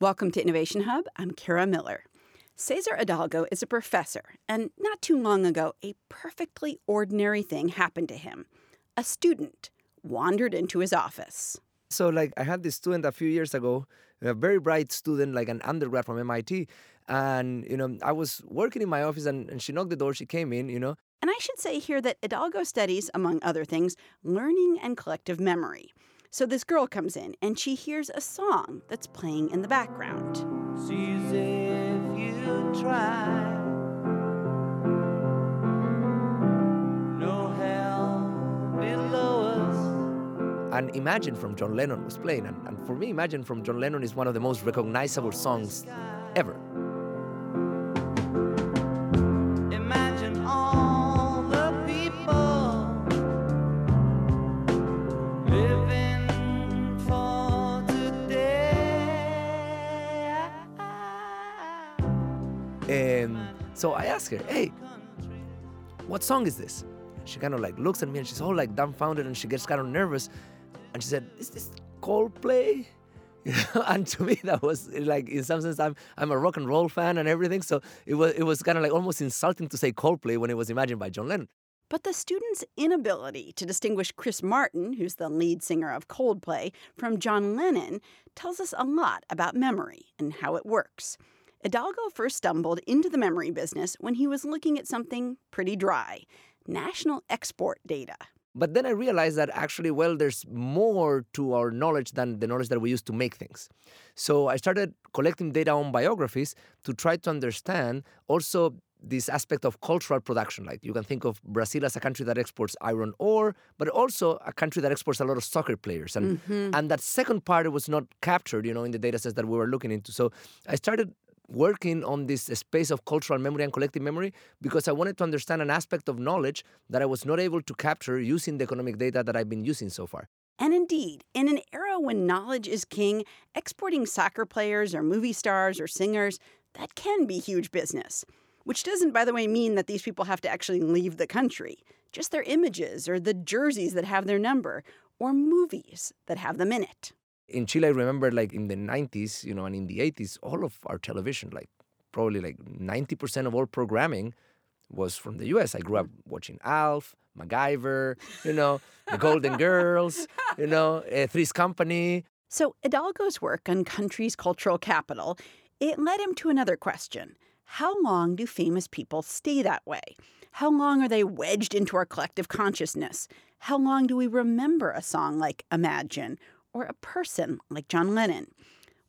Welcome to Innovation Hub. I'm Kara Miller. Cesar Hidalgo is a professor, and not too long ago, a perfectly ordinary thing happened to him. A student wandered into his office. So, like, I had this student a few years ago, a very bright student, like an undergrad from MIT. And, you know, I was working in my office and, and she knocked the door. She came in, you know. And I should say here that Hidalgo studies, among other things, learning and collective memory. So this girl comes in and she hears a song that's playing in the background. Sees if you try. No hell below us. And Imagine from John Lennon was playing. And, and for me, Imagine from John Lennon is one of the most recognizable songs ever. Her, hey, what song is this? She kind of like looks at me and she's all like dumbfounded and she gets kind of nervous. And she said, is this Coldplay? And to me that was like in some sense I'm I'm a rock and roll fan and everything. So it was it was kind of like almost insulting to say Coldplay when it was imagined by John Lennon. But the student's inability to distinguish Chris Martin, who's the lead singer of Coldplay, from John Lennon tells us a lot about memory and how it works. Hidalgo first stumbled into the memory business when he was looking at something pretty dry national export data. But then I realized that actually, well, there's more to our knowledge than the knowledge that we use to make things. So I started collecting data on biographies to try to understand also this aspect of cultural production. Like you can think of Brazil as a country that exports iron ore, but also a country that exports a lot of soccer players. And mm-hmm. and that second part was not captured, you know, in the data sets that we were looking into. So I started working on this space of cultural memory and collective memory because I wanted to understand an aspect of knowledge that I was not able to capture using the economic data that I've been using so far. And indeed, in an era when knowledge is king, exporting soccer players or movie stars or singers, that can be huge business. Which doesn't, by the way, mean that these people have to actually leave the country. Just their images or the jerseys that have their number or movies that have them in it. In Chile, I remember like in the 90s, you know, and in the 80s, all of our television, like probably like 90% of all programming was from the US. I grew up watching Alf, MacGyver, you know, The Golden Girls, you know, uh, Three's Company. So Hidalgo's work on country's cultural capital, it led him to another question. How long do famous people stay that way? How long are they wedged into our collective consciousness? How long do we remember a song like Imagine or a person like John Lennon?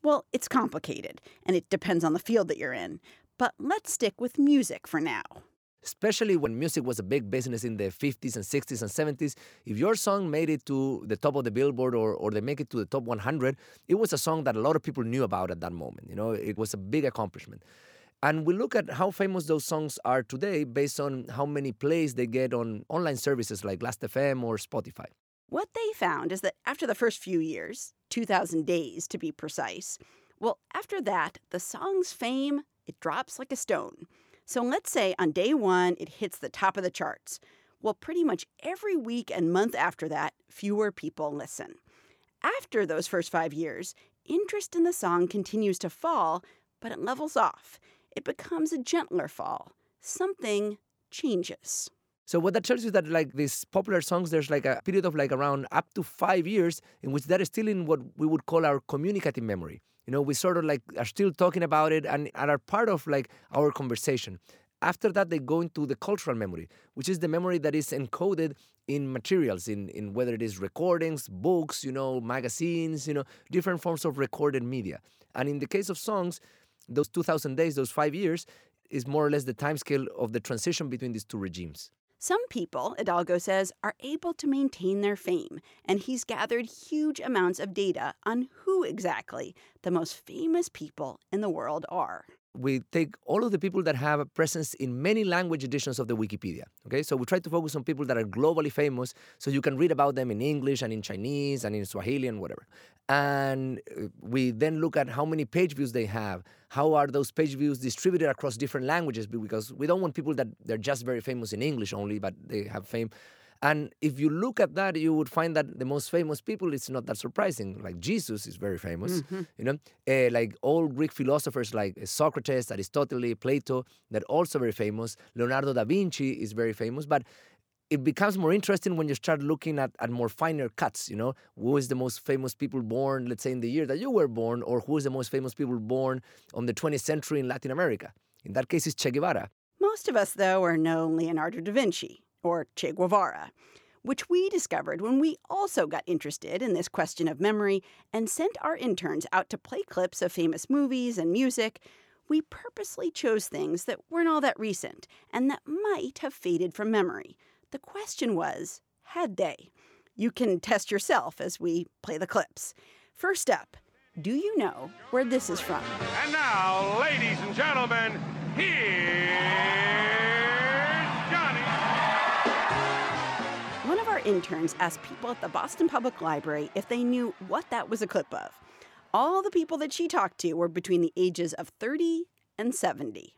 Well, it's complicated and it depends on the field that you're in. But let's stick with music for now. Especially when music was a big business in the 50s and 60s and 70s, if your song made it to the top of the Billboard or, or they make it to the top 100, it was a song that a lot of people knew about at that moment. You know, it was a big accomplishment. And we look at how famous those songs are today based on how many plays they get on online services like Last.fm or Spotify. What they found is that after the first few years, 2000 days to be precise, well, after that, the song's fame, it drops like a stone. So let's say on day 1 it hits the top of the charts. Well, pretty much every week and month after that, fewer people listen. After those first 5 years, interest in the song continues to fall, but it levels off. It becomes a gentler fall. Something changes. So what that tells you is that like these popular songs, there's like a period of like around up to five years in which they're still in what we would call our communicative memory. You know, we sort of like are still talking about it and, and are part of like our conversation. After that, they go into the cultural memory, which is the memory that is encoded in materials, in, in whether it is recordings, books, you know, magazines, you know, different forms of recorded media. And in the case of songs, those 2000 days, those five years, is more or less the timescale of the transition between these two regimes. Some people, Hidalgo says, are able to maintain their fame, and he's gathered huge amounts of data on who exactly the most famous people in the world are. We take all of the people that have a presence in many language editions of the Wikipedia. Okay, so we try to focus on people that are globally famous, so you can read about them in English and in Chinese and in Swahili and whatever. And uh, we then look at how many page views they have. How are those page views distributed across different languages? Because we don't want people that they're just very famous in English only, but they have fame. And if you look at that, you would find that the most famous people, it's not that surprising. Like Jesus is very famous, you know, uh, like all Greek philosophers like Socrates, Aristotle, Plato, they're also very famous. Leonardo da Vinci is very famous, but it becomes more interesting when you start looking at, at more finer cuts, you know, who is the most famous people born, let's say in the year that you were born, or who is the most famous people born on the 20th century in Latin America. In that case, it's Che Guevara. Most of us, though, are know Leonardo da Vinci, or Che Guevara, which we discovered when we also got interested in this question of memory and sent our interns out to play clips of famous movies and music. We purposely chose things that weren't all that recent and that might have faded from memory. The question was, had they? You can test yourself as we play the clips. First up, do you know where this is from? And now, ladies and gentlemen, here's interns asked people at the Boston Public Library if they knew what that was a clip of. All the people that she talked to were between the ages of 30 and 70.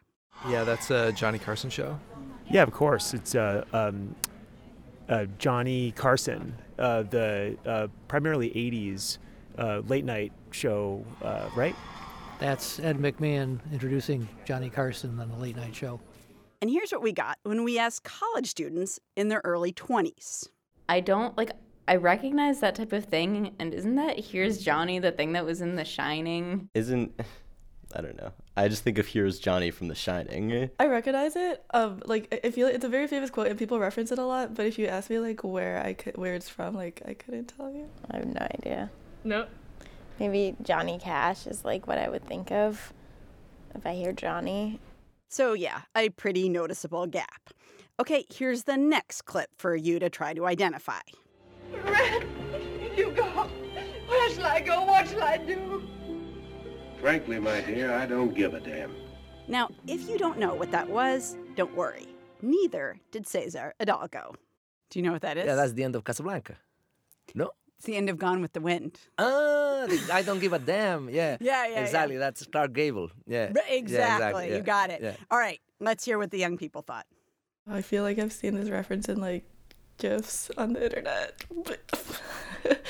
Yeah, that's a Johnny Carson show. Yeah, of course. It's uh, um, uh, Johnny Carson, uh, the uh, primarily 80s uh, late night show, uh, right? That's Ed McMahon introducing Johnny Carson on the late night show. And here's what we got when we asked college students in their early 20s. I don't like I recognize that type of thing and isn't that here's Johnny the thing that was in The Shining? Isn't I don't know. I just think of Here's Johnny from The Shining. I recognize it. Um, like I- I feel it's a very famous quote and people reference it a lot. But if you ask me like where I could, where it's from, like I couldn't tell you. I have no idea. No. Maybe Johnny Cash is like what I would think of if I hear Johnny. So, yeah, a pretty noticeable gap. Okay, here's the next clip for you to try to identify. Rhett, you go. Where shall I go? What shall I do? Frankly, my dear, I don't give a damn. Now, if you don't know what that was, don't worry. Neither did Cesar Hidalgo. Do you know what that is? Yeah, that's the end of Casablanca. No? it's the end of Gone with the Wind. Ah, I don't give a damn. Yeah. Yeah, yeah, yeah. Exactly. That's Clark Gable. Yeah. Right, Yeah, Exactly. yeah, You got it. Yeah. All right, let's hear what the young people thought. I feel like I've seen this reference in like gifs on the internet. But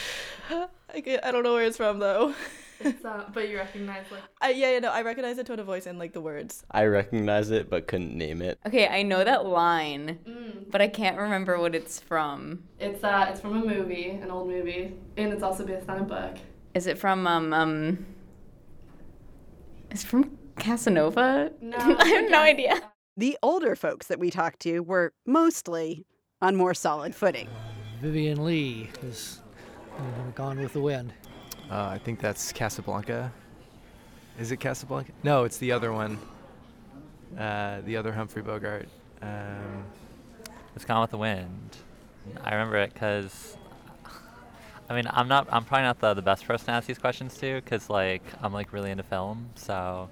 I, can't- I don't know where it's from though. It's, uh, but you recognize like I, yeah, yeah, no, I recognize the tone of voice and like the words. I recognize it but couldn't name it. Okay, I know that line, mm, but I can't remember what it's from. it's uh it's from a movie, an old movie, and it's also based on a book. Is it from um um Is it from Casanova? No, I have no idea. The older folks that we talked to were mostly on more solid footing. Vivien Leigh is uh, Gone with the Wind. Uh, I think that's Casablanca. Is it Casablanca? No, it's the other one. Uh, the other Humphrey Bogart. Um, It's Gone with the Wind. I remember it because, I mean, I'm not, I'm probably not the, the best person to ask these questions to because, like, I'm, like, really into film. So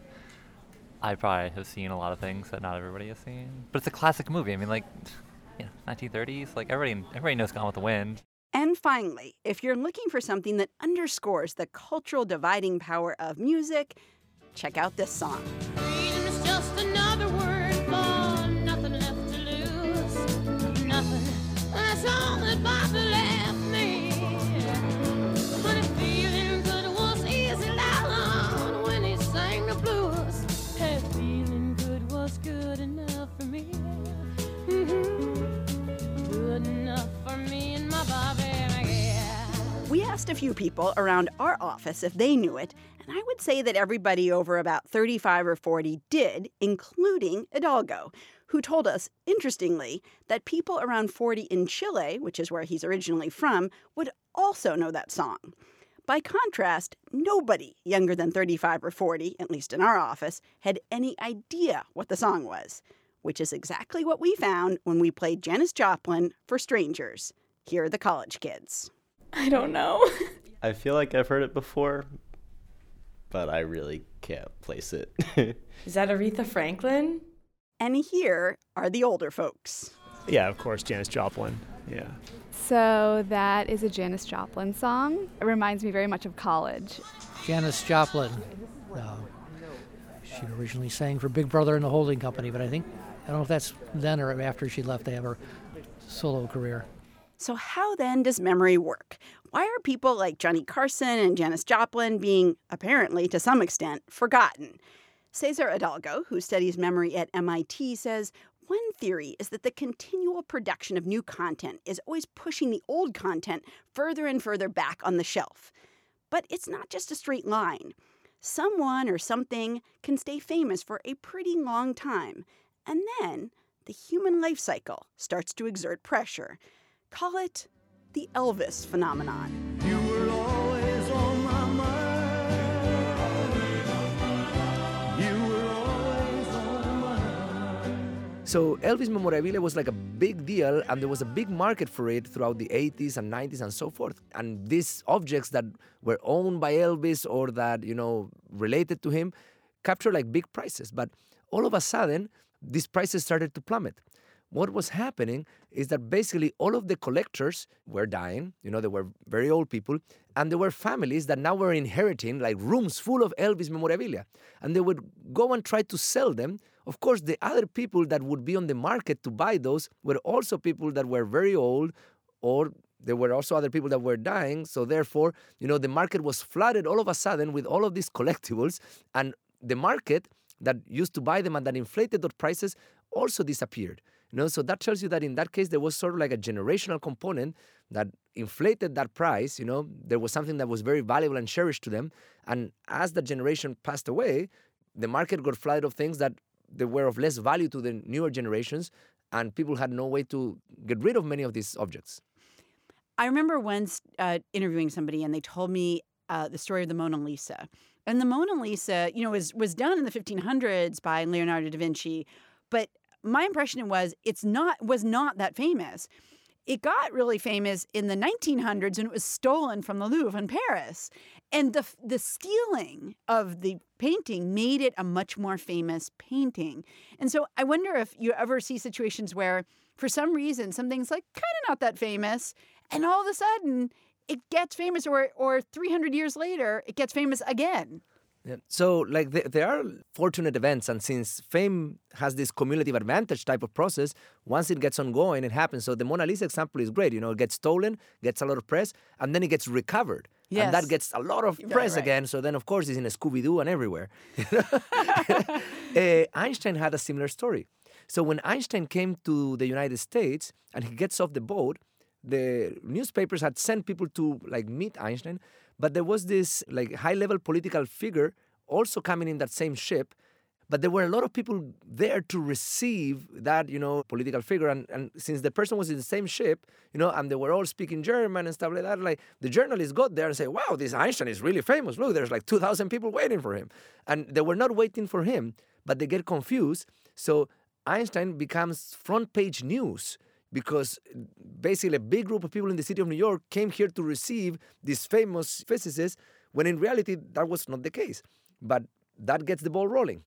I probably have seen a lot of things that not everybody has seen. But it's a classic movie. I mean, like, you know, 1930s. Like, everybody, everybody knows Gone with the Wind. And finally, if you're looking for something that underscores the cultural dividing power of music, check out this song. Freedom for me. Mhm. Good enough for me and my Bobby. We asked a few people around our office if they knew it, and I would say that everybody over about 35 or 40 did, including Hidalgo, who told us, interestingly, that people around 40 in Chile, which is where he's originally from, would also know that song. By contrast, nobody younger than 35 or 40, at least in our office, had any idea what the song was, which is exactly what we found when we played Janis Joplin for strangers. Here are the college kids. I don't know. I feel like I've heard it before, but I really can't place it. Is that Aretha Franklin? And here are the older folks. Yeah, of course, Janis Joplin. Yeah. So that is a Janis Joplin song. It reminds me very much of college. Janis Joplin. Uh, she originally sang for Big Brother and the Holding Company, but I think I don't know if that's then or after she left to have her solo career. So, how then does memory work? Why are people like Johnny Carson and Janis Joplin being, apparently to some extent, forgotten? Cesar Hidalgo, who studies memory at MIT, says one theory is that the continual production of new content is always pushing the old content further and further back on the shelf. But it's not just a straight line. Someone or something can stay famous for a pretty long time, and then the human life cycle starts to exert pressure. Call it the Elvis phenomenon. So Elvis memorabilia was like a big deal, and there was a big market for it throughout the 80s and 90s and so forth. And these objects that were owned by Elvis or that you know related to him captured like big prices. But all of a sudden, these prices started to plummet. What was happening is that basically all of the collectors were dying. You know, they were very old people, and there were families that now were inheriting like rooms full of Elvis memorabilia, and they would go and try to sell them of course, the other people that would be on the market to buy those were also people that were very old or there were also other people that were dying. So therefore, you know, the market was flooded all of a sudden with all of these collectibles and the market that used to buy them and that inflated those prices also disappeared. You know, so that tells you that in that case there was sort of like a generational component that inflated that price. You know, there was something that was very valuable and cherished to them. And as the generation passed away, the market got flooded of things that they were of less value to the newer generations, and people had no way to get rid of many of these objects. I remember once uh, interviewing somebody, and they told me uh, the story of the Mona Lisa. And the Mona Lisa, you know, was was done in the 1500s by Leonardo da Vinci, but my impression was it's not was not that famous. It got really famous in the 1900s and it was stolen from the Louvre in Paris. And the the stealing of the painting made it a much more famous painting. And so I wonder if you ever see situations where for some reason something's like kind of not that famous and all of a sudden it gets famous or or 300 years later it gets famous again. Yeah. So, like, th- there are fortunate events, and since fame has this cumulative advantage type of process, once it gets ongoing, it happens. So, the Mona Lisa example is great. You know, it gets stolen, gets a lot of press, and then it gets recovered. Yes. And that gets a lot of press right. again. So, then, of course, it's in a Scooby Doo and everywhere. uh, Einstein had a similar story. So, when Einstein came to the United States and he gets off the boat, the newspapers had sent people to like meet Einstein, but there was this like high level political figure also coming in that same ship. But there were a lot of people there to receive that, you know, political figure. And, and since the person was in the same ship, you know, and they were all speaking German and stuff like that, like the journalists got there and say, wow, this Einstein is really famous. Look, there's like 2,000 people waiting for him. And they were not waiting for him, but they get confused. So Einstein becomes front page news because basically a big group of people in the city of New York came here to receive these famous physicists when in reality that was not the case. But that gets the ball rolling.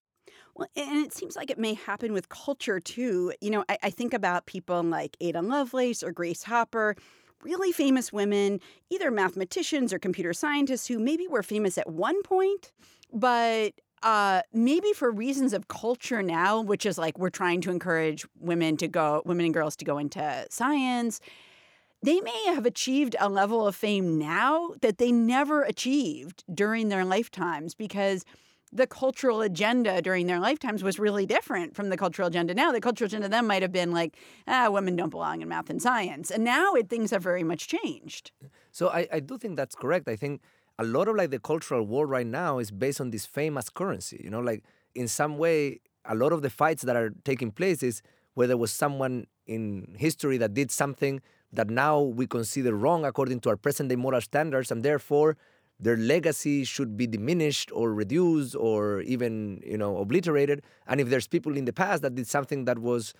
Well, and it seems like it may happen with culture too. You know, I, I think about people like Ada Lovelace or Grace Hopper, really famous women, either mathematicians or computer scientists who maybe were famous at one point, but uh, maybe for reasons of culture now, which is like we're trying to encourage women to go, women and girls to go into science. They may have achieved a level of fame now that they never achieved during their lifetimes because the cultural agenda during their lifetimes was really different from the cultural agenda now. The cultural agenda then might have been like, ah, women don't belong in math and science. And now it, things have very much changed. So I, I do think that's correct. I think a lot of like the cultural war right now is based on this famous currency. You know, like in some way, a lot of the fights that are taking place is where there was someone in history that did something that now we consider wrong according to our present day moral standards, and therefore their legacy should be diminished or reduced or even you know obliterated. And if there's people in the past that did something that was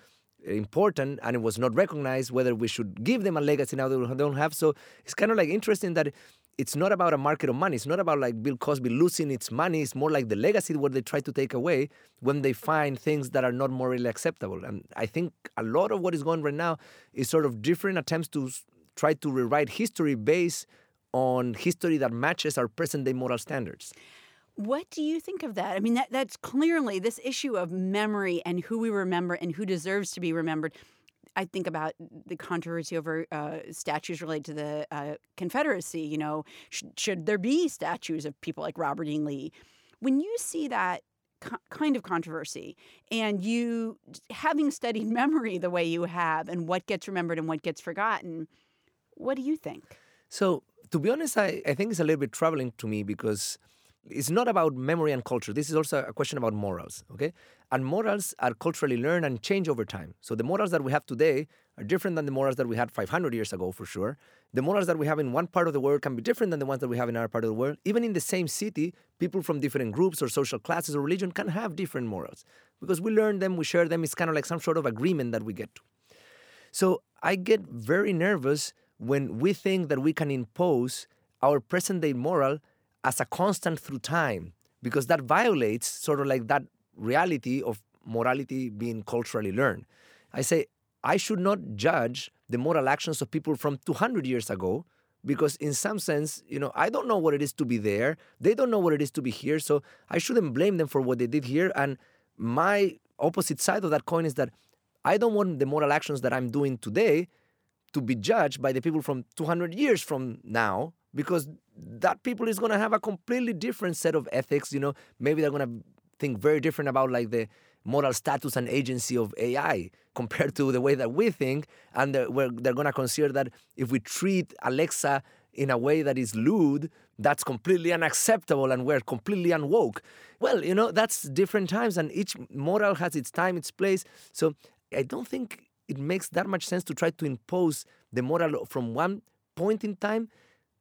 important and it was not recognized, whether we should give them a legacy now that we don't have. So it's kind of like interesting that it's not about a market of money. It's not about like Bill Cosby losing its money. It's more like the legacy what they try to take away when they find things that are not morally acceptable. And I think a lot of what is going right now is sort of different attempts to try to rewrite history based on history that matches our present day moral standards. What do you think of that? I mean, that, that's clearly this issue of memory and who we remember and who deserves to be remembered. I think about the controversy over uh, statues related to the uh, Confederacy. You know, sh- should there be statues of people like Robert E. Lee? When you see that co- kind of controversy, and you, having studied memory the way you have, and what gets remembered and what gets forgotten, what do you think? So, to be honest, I, I think it's a little bit troubling to me because it's not about memory and culture. This is also a question about morals, okay? And morals are culturally learned and change over time. So the morals that we have today are different than the morals that we had 500 years ago, for sure. The morals that we have in one part of the world can be different than the ones that we have in our part of the world. Even in the same city, people from different groups or social classes or religion can have different morals because we learn them, we share them. It's kind of like some sort of agreement that we get to. So I get very nervous when we think that we can impose our present day moral as a constant through time because that violates sort of like that reality of morality being culturally learned. I say I should not judge the moral actions of people from 200 years ago because in some sense, you know, I don't know what it is to be there. They don't know what it is to be here, so I shouldn't blame them for what they did here and my opposite side of that coin is that I don't want the moral actions that I'm doing today to be judged by the people from 200 years from now because that people is going to have a completely different set of ethics you know? Maybe they're going to think very different about like the moral status and agency of ai compared to the way that we think and they're, they're going to consider that if we treat alexa in a way that is lewd that's completely unacceptable and we're completely unwoke. Well you know that's different times and each moral has its time its place. So i don't think it makes that much sense to try to impose the moral from one point in time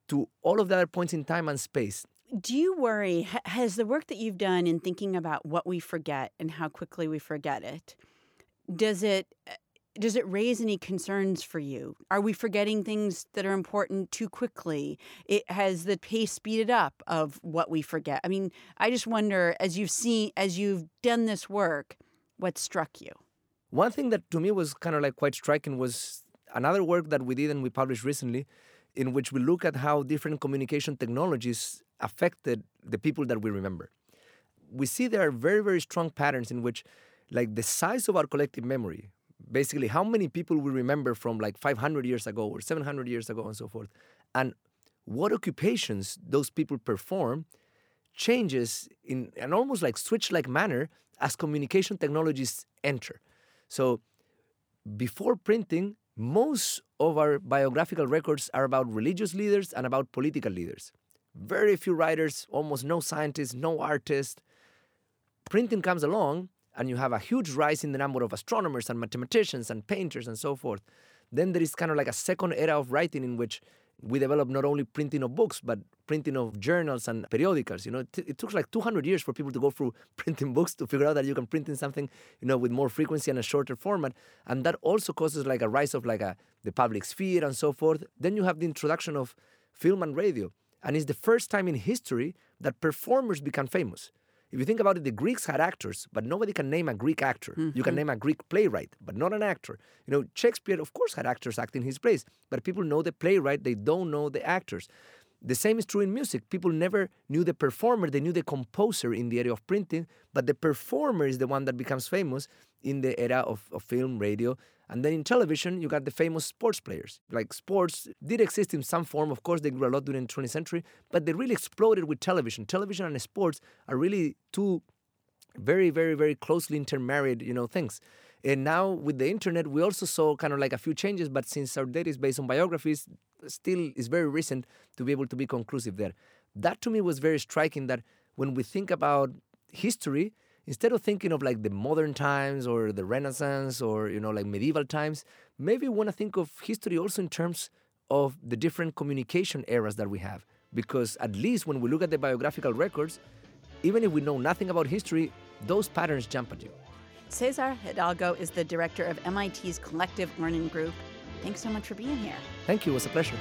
to all of the other points in time and space. Do you worry? Has the work that you've done in thinking about what we forget and how quickly we forget it, does it uh, does it raise any concerns for you? Are we forgetting things that are important too quickly? It has the pace speeded up of what we forget. I mean, I just wonder as you've seen as you've done this work, what struck you? One thing that to me was kind of like quite striking was another work that we did and we published recently, in which we look at how different communication technologies affected the people that we remember. We see there are very, very strong patterns in which, like, the size of our collective memory, basically how many people we remember from like 500 years ago or 700 years ago and so forth, and what occupations those people perform changes in an almost like switch like manner as communication technologies enter. So before printing, most of our biographical records are about religious leaders and about political leaders. Very few writers, almost no scientists, no artists. Printing comes along, and you have a huge rise in the number of astronomers and mathematicians and painters and so forth. Then there is kind of like a second era of writing in which we develop not only printing of books but printing of journals and periodicals you know it, t- it took like 200 years for people to go through printing books to figure out that you can print in something you know with more frequency and a shorter format and that also causes like a rise of like a the public sphere and so forth then you have the introduction of film and radio and it's the first time in history that performers become famous if you think about it, the Greeks had actors, but nobody can name a Greek actor. You can Mhm. name a Greek playwright, but not an actor. You know, Shakespeare, of course, had actors acting his plays, but people know the playwright, they don't know the actors. The same is true in music. People never knew the performer, they knew the composer in the area of printing, but the performer is the one that becomes famous in the era of, of film, radio. And then in television, you got the famous sports players. Like sports did exist in some form. Of course, they grew a lot during the 20th century, but they really exploded with television. Television and sports are really two very, very, very closely intermarried, you know, things. And now with the internet, we also saw kind of like a few changes, but since our data is based on biographies, still is very recent to be able to be conclusive there. That to me was very striking that when we think about history, instead of thinking of like the modern times or the Renaissance or, you know, like medieval times, maybe we want to think of history also in terms of the different communication eras that we have. Because at least when we look at the biographical records, even if we know nothing about history, those patterns jump at you. Cesar Hidalgo is the director of MIT's Collective Learning Group. Thanks so much for being here. Thank you, it was a pleasure.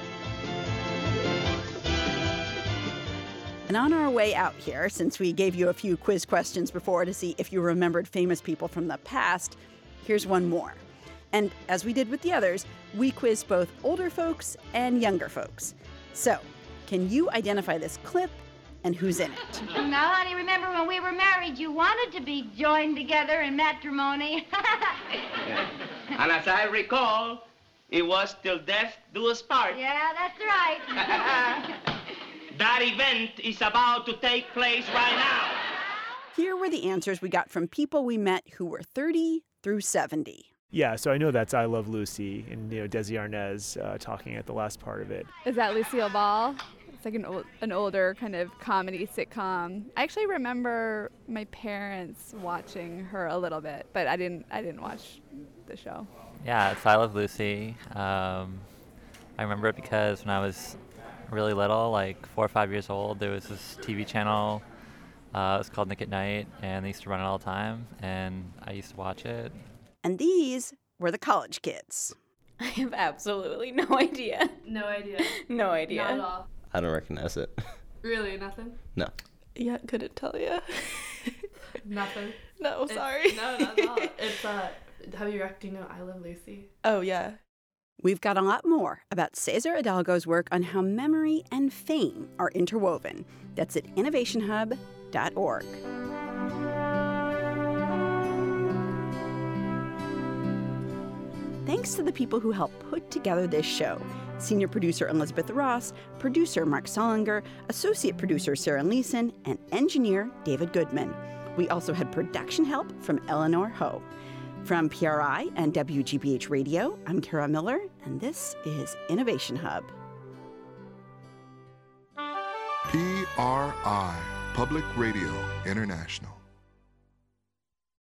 And on our way out here, since we gave you a few quiz questions before to see if you remembered famous people from the past, here's one more. And as we did with the others, we quizzed both older folks and younger folks. So, can you identify this clip and who's in it? Now, honey, remember when we were married, you wanted to be joined together in matrimony. And as I recall, it was till death do us part. Yeah, that's right. That event is about to take place right now. Here were the answers we got from people we met who were 30 through 70. Yeah, so I know that's I Love Lucy and you know Desi Arnaz uh, talking at the last part of it. Is that Lucille Ball? It's like an, old, an older kind of comedy sitcom. I actually remember my parents watching her a little bit, but I didn't. I didn't watch the show. Yeah, it's I Love Lucy. Um, I remember it because when I was really little, like four or five years old, there was this TV channel. Uh, it was called Nick at Night, and they used to run it all the time, and I used to watch it. And these were the college kids. I have absolutely no idea. No idea. No idea. Not at all. I don't recognize it. Really, nothing? No. Yeah, couldn't tell you. Nothing. No, It's- sorry. No, not at all. It's uh, have you rec- do you know I Love Lucy? Oh yeah. We've got a lot more about Cesar Hidalgo's work on how memory and fame are interwoven. That's at innovationhub.org. Thanks to the people who helped put together this show senior producer Elizabeth Ross, producer Mark Solinger, associate producer Sarah Leeson, and engineer David Goodman. We also had production help from Eleanor Ho. From PRI and WGBH Radio, I'm Kara Miller, and this is Innovation Hub. PRI, Public Radio International.